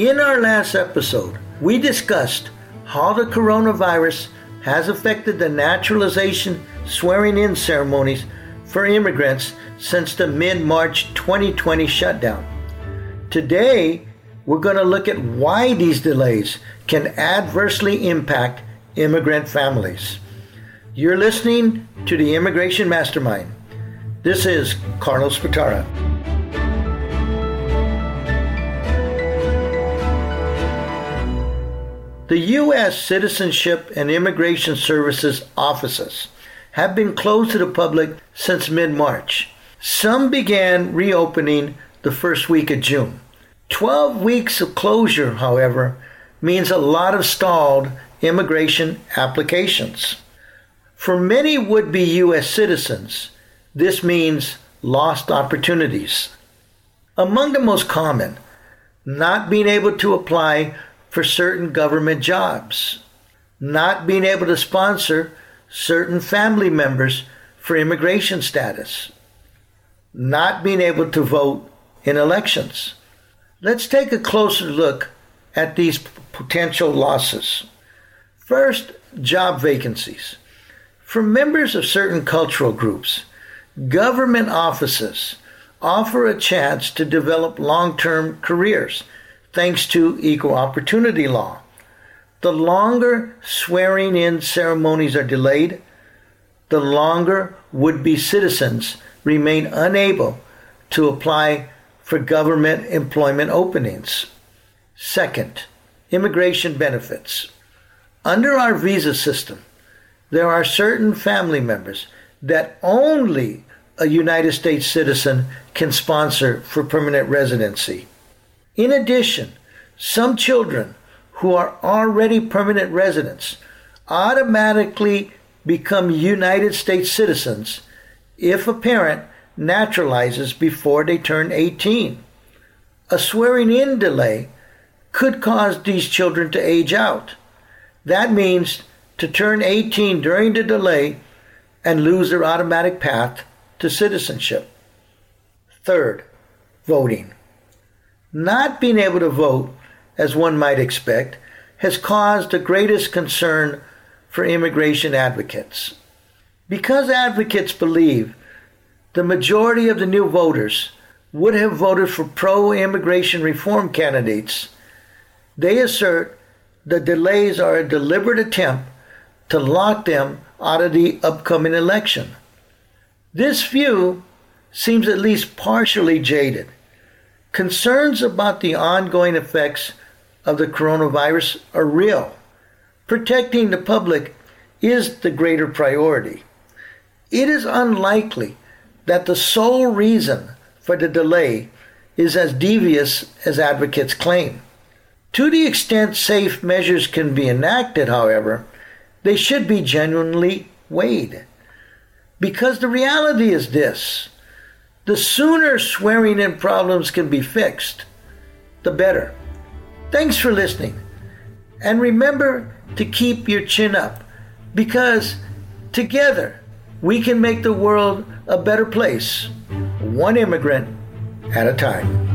In our last episode, we discussed how the coronavirus has affected the naturalization swearing in ceremonies for immigrants since the mid March 2020 shutdown. Today, we're going to look at why these delays can adversely impact immigrant families. You're listening to the Immigration Mastermind. This is Carlos Batara. The U.S. Citizenship and Immigration Services offices have been closed to the public since mid March. Some began reopening the first week of June. 12 weeks of closure, however, means a lot of stalled immigration applications. For many would be U.S. citizens, this means lost opportunities. Among the most common, not being able to apply for certain government jobs, not being able to sponsor certain family members for immigration status, not being able to vote in elections. Let's take a closer look at these potential losses. First, job vacancies. For members of certain cultural groups, government offices offer a chance to develop long term careers thanks to equal opportunity law. The longer swearing in ceremonies are delayed, the longer would be citizens remain unable to apply for government employment openings. Second, immigration benefits. Under our visa system, there are certain family members that only a United States citizen can sponsor for permanent residency. In addition, some children who are already permanent residents automatically become United States citizens if a parent naturalizes before they turn 18. A swearing in delay could cause these children to age out. That means to turn 18 during the delay and lose their automatic path to citizenship. Third, voting. Not being able to vote, as one might expect, has caused the greatest concern for immigration advocates. Because advocates believe the majority of the new voters would have voted for pro immigration reform candidates, they assert the delays are a deliberate attempt to lock them out of the upcoming election. This view seems at least partially jaded. Concerns about the ongoing effects of the coronavirus are real. Protecting the public is the greater priority. It is unlikely that the sole reason for the delay is as devious as advocates claim. To the extent safe measures can be enacted, however, they should be genuinely weighed. Because the reality is this the sooner swearing in problems can be fixed, the better. Thanks for listening. And remember to keep your chin up because together we can make the world a better place, one immigrant at a time.